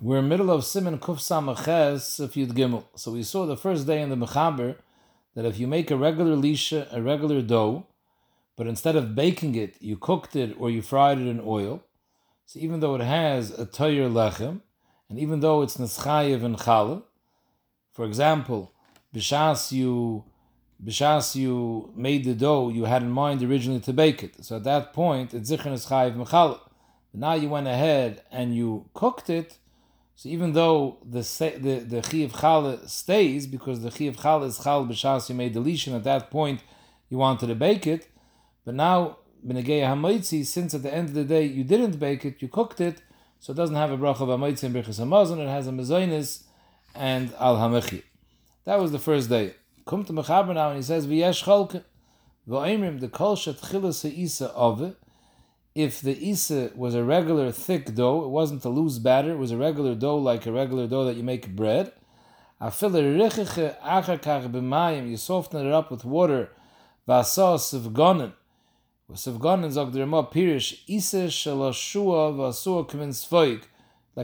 We're in the middle of Simon Kuf Samaches of Gimel. So we saw the first day in the Mechaber that if you make a regular lisha, a regular dough, but instead of baking it, you cooked it or you fried it in oil. So even though it has a toyer lechem, and even though it's neschayev and challah, for example, b'shas you b'shas you made the dough, you had in mind originally to bake it. So at that point, it's zichron neschayev and challah. But now you went ahead and you cooked it. So even though the the the chi challah stays because the chi challah is chal b'shas you made deletion at that point, you wanted to bake it, but now b'negei hamoitzi since at the end of the day you didn't bake it, you cooked it, so it doesn't have a bracha of hamoitzi and birchas hamazon. It has a mezoinis and al hamechi. That was the first day. Come to mechaber now and he says v'yesh cholke v'oimrim the kol shetchilas isa of if the isa was a regular thick dough, it wasn't a loose batter, it was a regular dough like a regular dough that you make bread. You soften it up with water. Like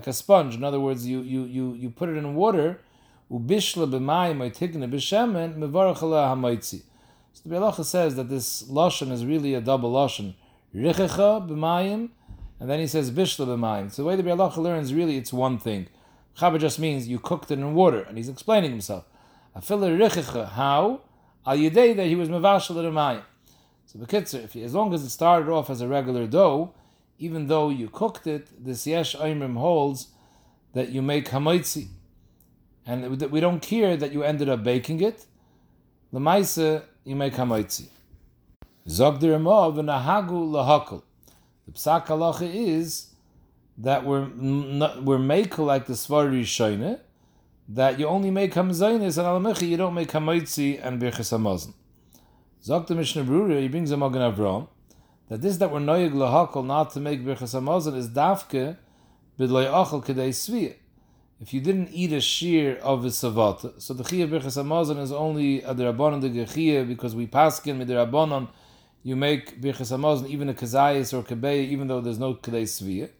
a sponge. In other words, you, you, you, you put it in water. So the Bialacha says that this lashon is really a double lashon richecha b'mayim, and then he says bishla b'mayim. So the way the Bialacha learns, really, it's one thing. Chaber just means you cooked it in water, and he's explaining himself. Afila richecha, how? Al yedei that he was mevashal b'mayim. So bekitzer, if as long as it started off as a regular dough, even though you cooked it, this yesh oimrim holds that you make hamaitzi, and we don't care that you ended up baking it. Lemaisa, you make hamaitzi. Zog the Ramah v'nahagu. The psak halacha is that we're we're make like the Svari Shoine, that you only make hamzainis and alamechi, you don't make hamaitzi and birchas hamazon. Zog the Mishnah Brura, he brings a Magen Avram, that this that we're noyig lahakol not to make birchas hamazon is dafke b'dloi achol kedei sviyah. If you didn't eat a shear of a savata, so the chiyah birchas hamazon is only a derabbanon de gechiyah because we paskin with the rabbanon you make birchas hamazon even a kazayis or kabeya even though there's no kedei sviyah.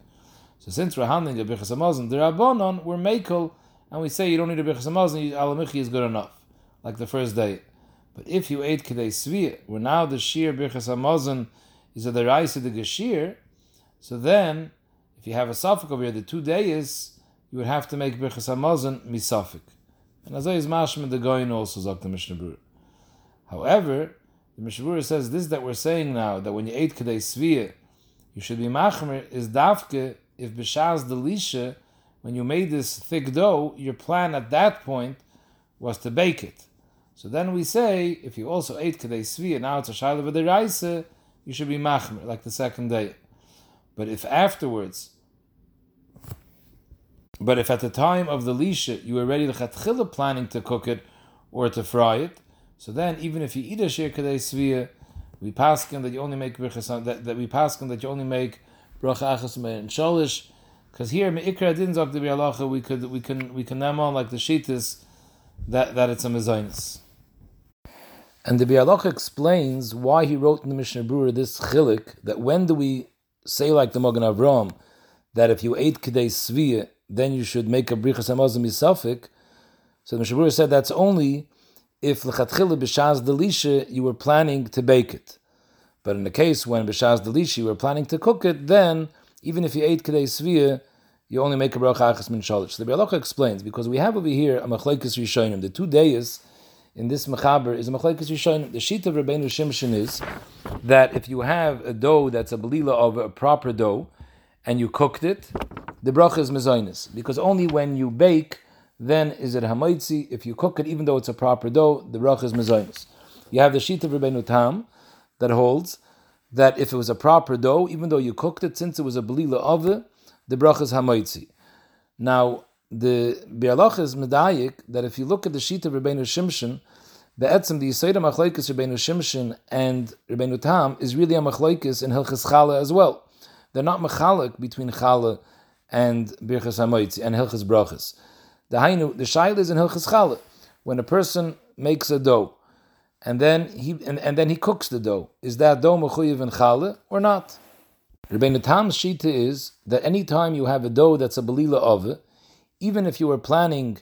So since we're handling a birchas hamazon, the rabbanon we're makel and we say you don't need a birchas hamazon, alamichi is good enough, like the first day. But if you ate kedei sviyah, where now the shear birchas hamazon is a deraisa the gashir, so then if you have a suffix over here, the two days you would have to make birchas hamazon misafik. And as is mashma the goyin also zok the Mishnah. However, the Mishnah says this that we're saying now that when you ate kedei sviyah, you should be machmer is davke if b'shaz delisha when you made this thick dough, your plan at that point was to bake it. So then we say if you also ate kedei sviyah, now it's a shayla v'deraisa, you should be machmer like the second day. But if afterwards but if at the time of the lisha you were ready to chatchila planning to cook it or to fry it, so then even if you eat a shir kadei svia, we paskin that you only make birchas that, that we paskin that you only make bracha achas and sholish, because here meikra didn't zok the bialacha we could we can we can name on like the shitas that that it's a mezainis. And the Bialacha explains why he wrote in the Mishnah Brura this chilik that when do we say like the Magen Avram that if you ate kedei svia then you should make a brichas hamazon misafik. So the Mishabura said that's only if lechatchila b'shaz delisha you were planning to bake it. But in the case when b'shaz delisha you were planning to cook it, then even if you ate kedei svia, you only make a bracha achas min shalish. The Bialocha explains because we have over here a machlekes rishonim. The two days in this mechaber is a machlekes rishonim. The sheet of Rabbeinu Shimshon is that if you have a dough that's a belila of a proper dough and you cooked it, the bracha is mezainis because only when you bake then is it hamaitzi. If you cook it, even though it's a proper dough, the bracha is mezainis. You have the sheet of Rebbeinu Tam that holds that if it was a proper dough, even though you cooked it, since it was a belila of the bracha is hamaitzi. Now the bialach is medayik that if you look at the sheet of Rebbeinu Shimshon, the etzim the Yisayda Machlaikis Rebbeinu Shimshon and Rebbeinu Tam is really a Machlaikis in Hilchis Chala as well. They're not mechalik between Chala and Birchas Hamoitzi and Hilchas Brachas. The Hainu, the Shail is in Hilchas Chala. When a person makes a dough and then he and, and then he cooks the dough, is that dough mechuyev in Chala or not? Rebbeinu Tam's shita is that any time you have a dough that's a belila of even if you were planning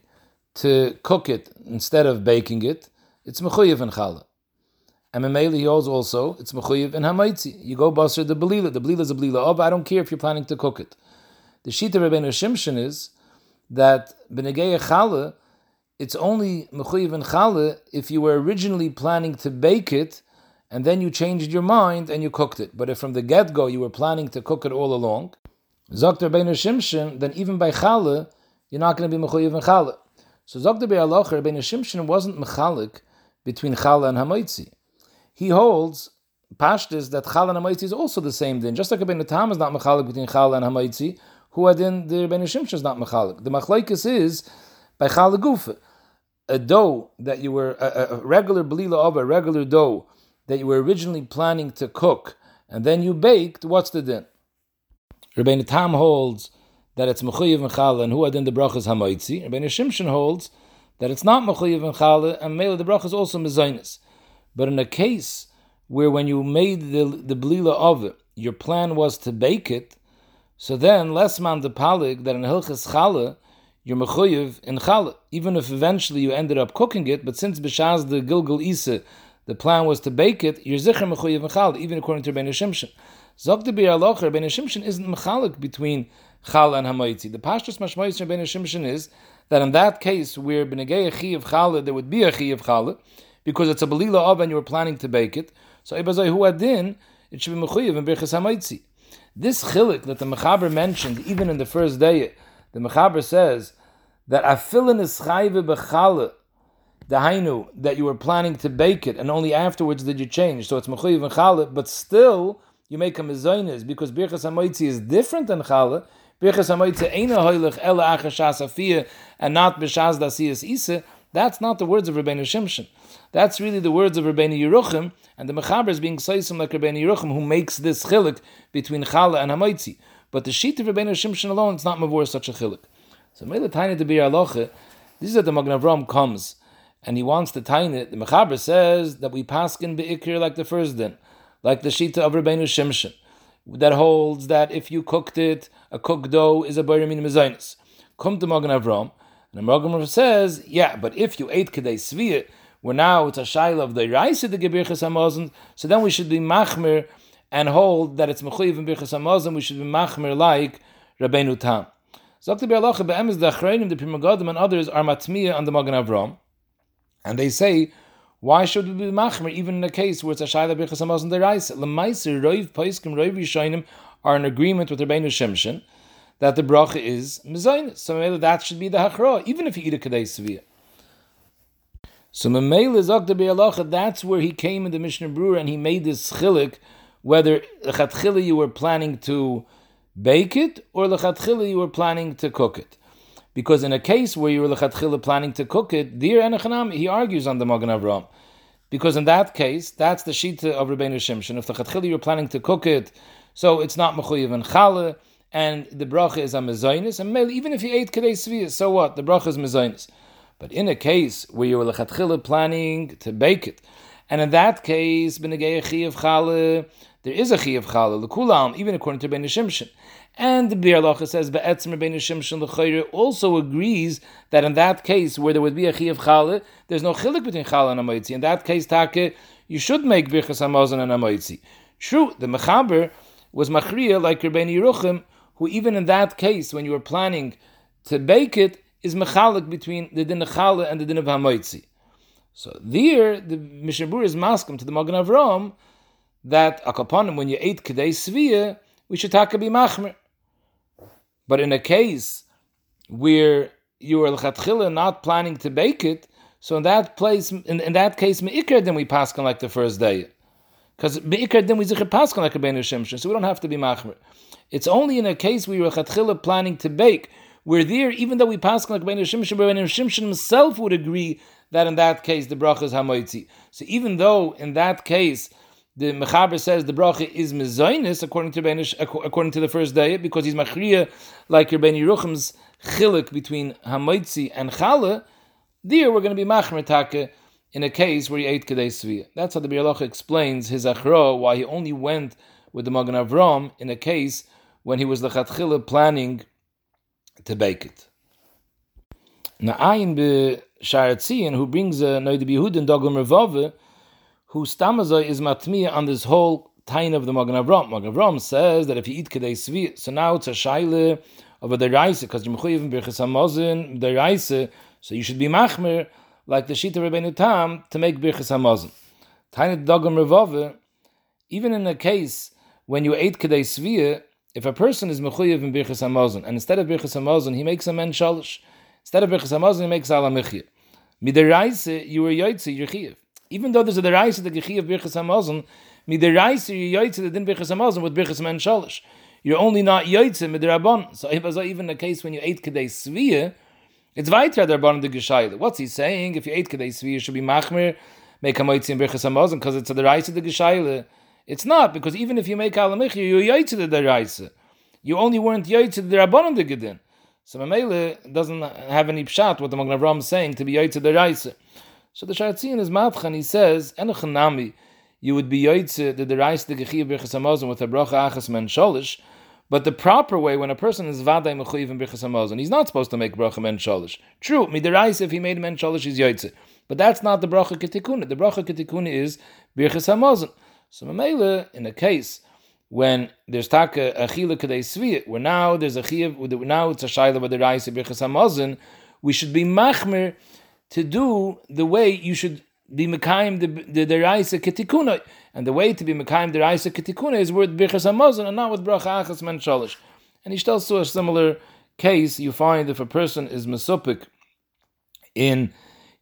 to cook it instead of baking it, it's mechuyev in challah. And Mamela he holds also, it's mechuyev in hamaitzi. You go basar the belila. The belila is a belila of, I don't care if you're planning to cook it. The shita Rabbeinu Shimshon is that benegei challah, it's only mechuyev in challah if you were originally planning to bake it and then you changed your mind and you cooked it. But if from the get-go you were planning to cook it all along, Zokter Rabbeinu Shimshon, then even by challah, you're not going to be mechuyev in challah. So Zokter Be'alocher, Shimshon wasn't mechalik between challah and hamaitzi. He holds pashtas that challah and hamaitzi is also the same din. Just like Rabbeinu Tam is not mechalik between challah and hamaitzi, who adin the Rabbeinu Shimshon is not mechalik. The machlekes is by challah gufa. A dough that you were a, a regular belila of a regular dough that you were originally planning to cook and then you baked. What's the din? Rabbeinu Tam holds that it's mechuyev and and who adin the brachas hamaitzi. Rabbeinu Shimshon holds that it's not mechuyev and and mele the brachas also mezainis. But in a case where when you made the the blila of it, your plan was to bake it, so then less man the palig that in hilchas challah you're mechuyev in challah, even if eventually you ended up cooking it. But since b'shaz the gilgul isa, the plan was to bake it, you're zicher mechuyev in challah, even according to Rabbeinu Shimshon. Zok de Alocher, Rabbeinu Shimshon isn't mechalik between challah and hamaitzi. The pashtus mashmois Rabbeinu Shimshon is that in that case where benegei a chi of challah, there would be a chi of challah because it's a belila and you were planning to bake it. So ibazai hu adin, it should be mechuyev in birchas hamaitzi. This chilik that the mechaber mentioned, even in the first day, the mechaber says that afilin is chayve bechallah, the hainu that you were planning to bake it, and only afterwards did you change. So it's mechuyev and but still you make a mezainis because birchas hamaitzi is different than challah. Birchas hamaitzi eina hoilich ela achashas and not b'shaz dasiyas isa. That's not the words of Rabbeinu Shimshon. That's really the words of Rabbeinu Yeruchim, and the Mechaber is being soisim like Rabbeinu Yeruchim, who makes this chilik between challah and hamaitzi. But the sheet of Rabbeinu Shimshon alone, it's not mavor such a chilik. So Mele to be Aloche, this is that the Magen Avram comes, and he wants to Taina. The Mechaber says that we paskin beikir like the first din like the Shita of Rabbeinu Shimshon, that holds that if you cooked it, a cooked dough is a Bayramin Mezainis. Come to Magen Avram, and the Magen Avram says, yeah, but if you ate Kedei Sviyah, where now it's a shaila of the Raisa the Gebirchas Hamazon, so then we should be Machmir and hold that it's Mechuyev in Birchas Hamazon, we should be Machmir like Rabbeinu Tam. Zakti Be'alacha Be'em is the Achrayim, the Pri Megadim, and others are Matmiya on the Magen Avram, and they say, why should we be machmer even in a case where it's a shayla birchas hamazon deraisa? Lemaiser roiv poiskim roiv rishonim are in agreement with Rabbeinu Shimshon that the bracha is mezainis. So that should be the hachra, even if you eat a kadei seviyah. So Mamela Zokta that's where he came in the Mishnah Berurah and he made this chilik, whether lechatchila you were planning to bake it or lechatchila you were planning to cook it. Because in a case where you were lechatchila planning to cook it, dear Enochanam, he argues on the Magen Avram. Because in that case, that's the shita of Rabbeinu Shimshon. If the lechatchila you're planning to cook it, so it's not mechuyev and challah, and the bracha is a mezainis, and even if you ate kadei sviyah, so what? The bracha is mezainis. But in a case where you were lechatchila planning to bake it, and in that case, there is a chi of challah, lekulam, even according to Rabbeinu Shimshon. And the Biur says, Be'etzim Rabbeinu Shimshon L'chayre also agrees that in that case, where there would be a chi of challah, there's no chilik between challah and amoitzi. In that case, take, you should make birchas hamazon and amoitzi. True, the mechaber was machriya like Rabbeinu Yeruchim, who even in that case, when you were planning to bake it, is mechalik between the din of challah and the din of hamoitzi. So there, the Mishabur is maskim to the Magen Avram that akaponim when you ate kedei sviyah, we should take a be machmer. But in a case where you are lechatchila not planning to bake it, so in that place, in, in that case, meikar then we pass like the first day, because meikar then we zikr pass like a benu so we don't have to be machmer. It's only in a case where you're lechatchila planning to bake, where there, even though we pass like benu shimshon, benu shimshon himself would agree that in that case the bracha is hamoitzi. So even though in that case the Mechaber says the bracha is mezainis according to Benish, according to the first day because he's machriya like your Ben Yeruchim's chilik between hamaitzi and chala. There we're going to be machmer in a case where he ate kedei svia. That's how the Biur explains his achro why he only went with the Magen Avram in a case when he was the chatchila planning to bake it. Na'ayin be Shaar HaTziyun, who brings a Noid Behudin Dogum Revove, who stamazoi is matmiya on this whole tain of the Magen Avram. Magen Avram says that if you eat Kedei Svi, so now it's a shaile of a deraisa, because you're mechuyev birchas hamazon deraisa, so you should be machmer like the Shita Rebbeinu Tam to make birchas hamazon. Tain Dogum Revove, even in a case when you ate Kedei Svi, if a person is mechuyev in birchas hamazon, and instead of birchas hamazon, he makes a men shalish, instead of birchas hamazon, he makes ala mechiyah. Midiraisa, you were yoytze, you're chiyev even though there's a deraisa the of birchas hamazon, mi deraisa you yoytze the din birchas hamazon with birchas man shalish. You're only not yoytze midirabon. So even the case when you ate kedei svia, it's weiter der the geshayle. What's he saying? If you ate kedei svia, should be machmer make a moitzi in birchas hamazon because it's a deraisa the geshayle. It's not because even if you make alamich, you're yoytze the deraisa. You only weren't yoytze the rabbanon the gedin. So Mamele doesn't have any pshat what the Magen Avram is saying to be the deraisa. So the Shaar HaTziyun is matchan. He says, "Enochanami, you would be yoytze the derais the gechiv birchas with a bracha achas men sholish." But the proper way, when a person is vaday mechuyev in birchas hamazon, he's not supposed to make bracha men sholish. True, miderais if he made men sholish, he's yoytze. But that's not the bracha ketikuna. The bracha ketikuna is birchas hamazon. So mamela, in a case when there's taka uh, achila kadei sviyit, where now there's a chiv, now it's a shaila with the rais birchas hamazon, we should be machmer to do the way you should be Mekayim the the, Raisa Ketikuna. And the way to be Mekayim the Raisa Ketikuna is with Birchas Hamazon and not with Bracha Achas Men Shalish. And he tells a similar case you find if a person is Mesupik in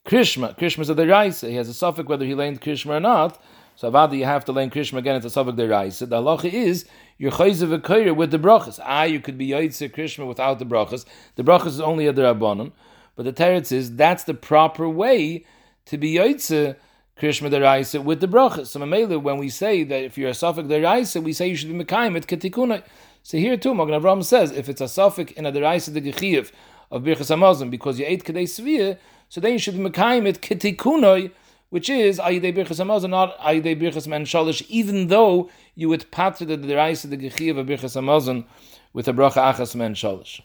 Krishma, Krishma is the Raisa, he has a suffix whether he learned Krishma or not. So Avada, you have to learn Krishma again, it's a suffix the Raisa. The halacha is your chayzev a kayer with the brachas. Ah, you could be Yaitse Krishma without the brachas. The brachas is only a Rabbanon. But the teretz is that's the proper way to be yoitze Krishma deraisa with the brachas. So Mamela, when we say that if you're a suffix deraisa, we say you should be mekayim it ketikuna. So here too, Magen Avram says if it's a suffix in a deraisa the gechiv of birchas hamazon because you ate kedei svia, so then you should be mekayim it ketikunoi, which is ayidei birchas hamazon, not ayidei birchas man shalish, even though you would patra the deraisa the gechiv of a birchas hamazon with a bracha achas man shalish.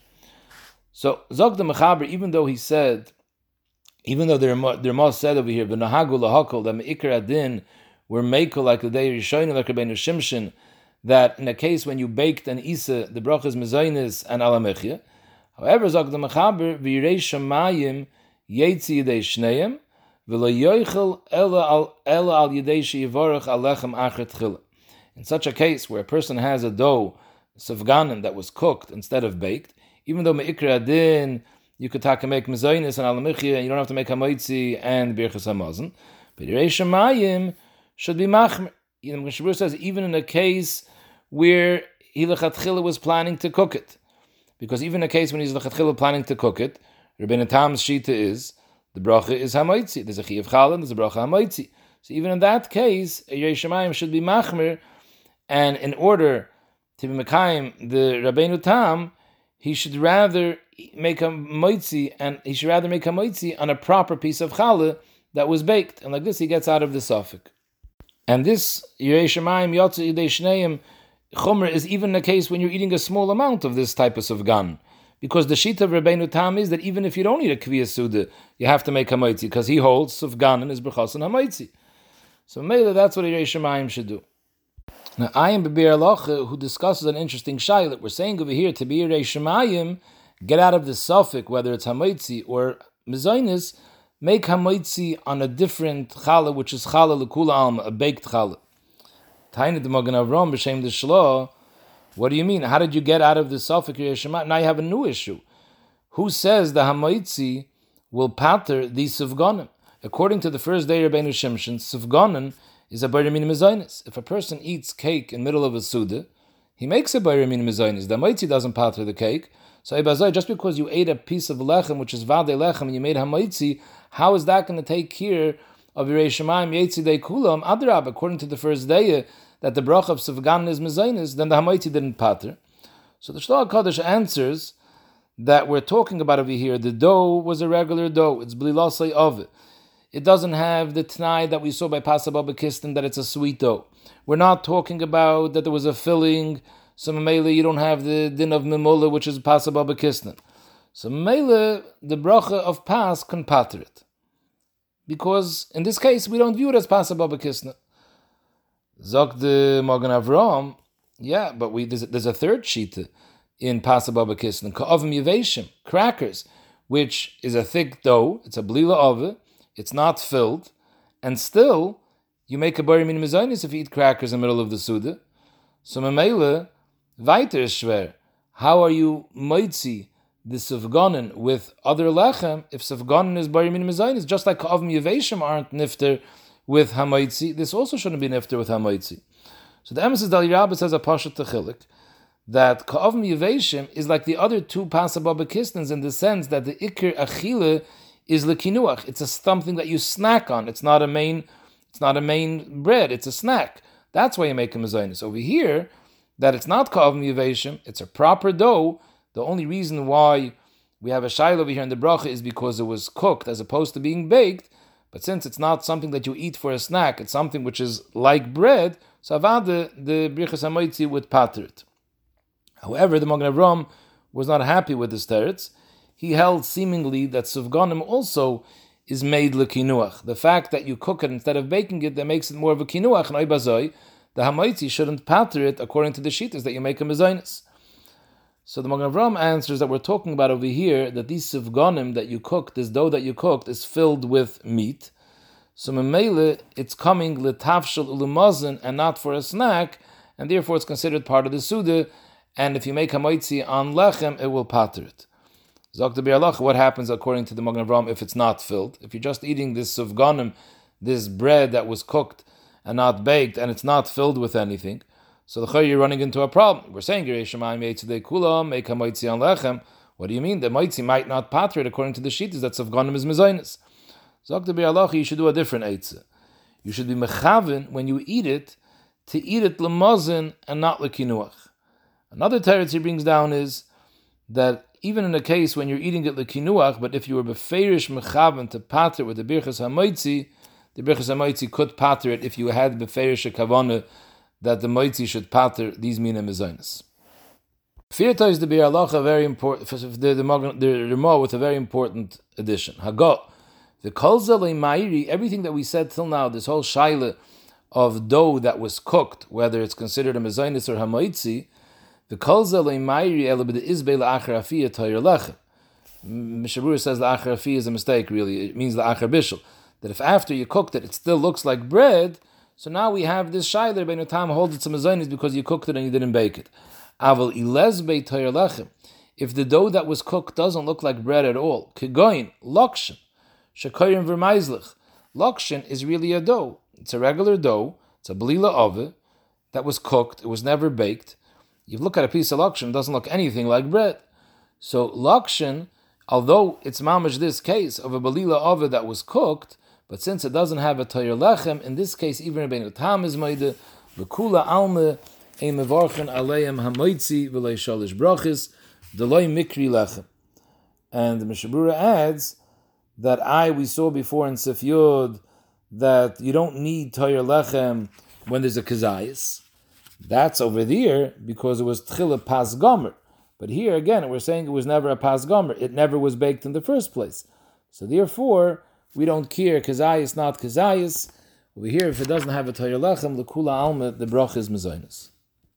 So Zog the Mechaber, even though he said, even though there more said over here, but Nahagu lahakol that Meikar Adin were makel like the day Rishonim like Rabbeinu Shimshon, that in a case when you baked an isa, the brachas mezainis and alamechia. However, Zog the Mechaber v'yirei shamayim yetzi yedei shneim In such a case where a person has a dough, safganim that was cooked instead of baked, even though meikra adin you could take and make mezainis and alamichia, and you don't have to make hamoitzi and birchas hamazon. But Yerei should be machmer. You know, says even in a case where Hilachatchila was planning to cook it, because even a case when he's Hilachatchila planning to cook it, Rabbi Tam's shita is the bracha is hamoitzi. There's a chiyav chalin, there's a bracha hamoitzi. So even in that case, a Yerei should be machmer, and in order to be mekayim the Rabbeinu Tam, he should rather make a moitzi and he should rather make a moitzi on a proper piece of challah that was baked, and like this he gets out of the suffix. And this Yerei Yotze Yidei Chomer is even the case when you're eating a small amount of this type of sufgan. Because the sheet of Rabbeinu Tam is that even if you don't eat a Kviyas Suda, you have to make a moitzi, because he holds sufgan and his brachas and hamoitzi. So maybe that's what Yerei Shemayim should do. Now, I am Beber Alocha, uh, who discusses an interesting shayla. We're saying over here to be Shemayim, get out of the suffix, whether it's Hamoitzi or Mezainis, make Hamoitzi on a different challah, which is challah lekula alma, a baked challah. Taina de Magen Avram b'shem shlo. What do you mean? How did you get out of the suffix Shema? Now you have a new issue. Who says the Hamoitzi will patter the Suvganim? According to the first day Rabbeinu Shimshon, Suvganim is a bayramin mezainis. If a person eats cake in middle of a suda, he makes a bayramin mezainis. The maitzi doesn't pater the cake. So just because you ate a piece of lechem, which is vade lechem, and you made hamaitzi, how is that going to take care of your Shemayim Yetzi De Kulam Adrab? According to the first day that the brach of Sivgan is mezainis, then the hamaitzi didn't pater. So the Shlach Kaddish answers that we're talking about over here. The dough was a regular dough. It's blilasei of it. It doesn't have the t'nai that we saw by Pasababa Kistin that it's a sweet dough. We're not talking about that there was a filling. So Mamela, you don't have the din of Mimula, which is Pasababa Kistin. So Mele, the bracha of Pas can pater it. Because in this case, we don't view it as Pas Baba Kisna. Zok the Magen Avram, yeah, but we there's, there's a third sheet in Pas Baba Kisna, Ka'avim Yeveshim, crackers, which is a thick dough, it's a blila of it's not filled, and still you make a bari min if you eat crackers in the middle of the Suda. So Mamela, weiter schwer. How are you moitzi the sufganen with other lechem if sufganen is bari min just like Ka'avim Yeveshim aren't nifter with hamaitzi, this also shouldn't be nifter with hamaitzi. So the emphasis Dali Rabbah says a pashat techilik that ka'avim yeveshim is like the other two pasababa kistens in the sense that the ikir achile is lekinuach. It's a something that you snack on. It's not a main. It's not a main bread. It's a snack. That's why you make a mezainis. Over here, that it's not ka'avim yeveshim. It's a proper dough. The only reason why we have a shail over here in the bracha is because it was cooked as opposed to being baked. But since it's not something that you eat for a snack, it's something which is like bread, so avada the brichas hamoitzi would pater it. However, the Magen Avram was not happy with this teretz. He held seemingly that sufganim also is made lekinuach. The fact that you cook it instead of baking it, that makes it more of a kinuach. And the hamoitzi shouldn't pater it according to the shitas that you make a mezainis. So the Magen Avram answers that we're talking about over here that these sivgonim that you cooked, this dough that you cooked, is filled with meat. So memele, it's coming letavshel ulumazin and not for a snack, and therefore it's considered part of the suda. And if you make hamoitzi on lechem, it will pater it. Zok Allah, what happens according to the Magen Avram if it's not filled? If you're just eating this sivgonim, this bread that was cooked and not baked, and it's not filled with anything, so the you're running into a problem. We're saying Kula make a on lechem. What do you mean? The moitzi might not patrit according to the sheet that's that Safganim is mezainis. Zok to be Allah, you should do a different eitzah. You should be mechavin when you eat it to eat it lemazin and not lekinuach. Another teretz he brings down is that even in a case when you're eating it lekinuach, but if you were beferish mechavin to pater with the birchas hamoitzi, the birchas hamoitzi could pater it if you had beferish kavana that the moitzi should pater these mina mezainis. Firta is the Bir a very important, the, the, the with a very important addition. Hagot, the kolza mairi, everything that we said till now, this whole shaila of dough that was cooked, whether it's considered a mezainis or hamoitzi, the kolza mairi elabid izbe la'achar afiyah toyer lechem. Mishabur says la'achar afiyah is a mistake, really. It means la'achar bishul. That if after you cooked it, it still looks like bread, so now we have this shayler ben tam holds it to mazonis because you cooked it and you didn't bake it. Aval ilez lechem. If the dough that was cooked doesn't look like bread at all, kegoin lokshin shekoyim vermeizlich. Lokshin is really a dough. It's a regular dough. It's a blila of that was cooked. It was never baked. You look at a piece of lokshin, it doesn't look anything like bread. So lokshin, although it's mamish this case of a belila of that was cooked, but since it doesn't have a Torah lechem, in this case, even Rabbeinu Tam is moide, v'kula alme, ein mevorchen aleim hamoitzi v'lei shalish brachis, deloi mikri lechem. And the Mishabura adds that I, we saw before in Sif Yud, that you don't need Torah lechem when there's a kazayas. That's over there because it was tchila pas gomer. But here again, we're saying it was never a pas gomer. It never was baked in the first place. So therefore, we don't care. Kazayas not kazayas. Over here, if it doesn't have a Torah lechem, the kula alma, the brach is mezainis.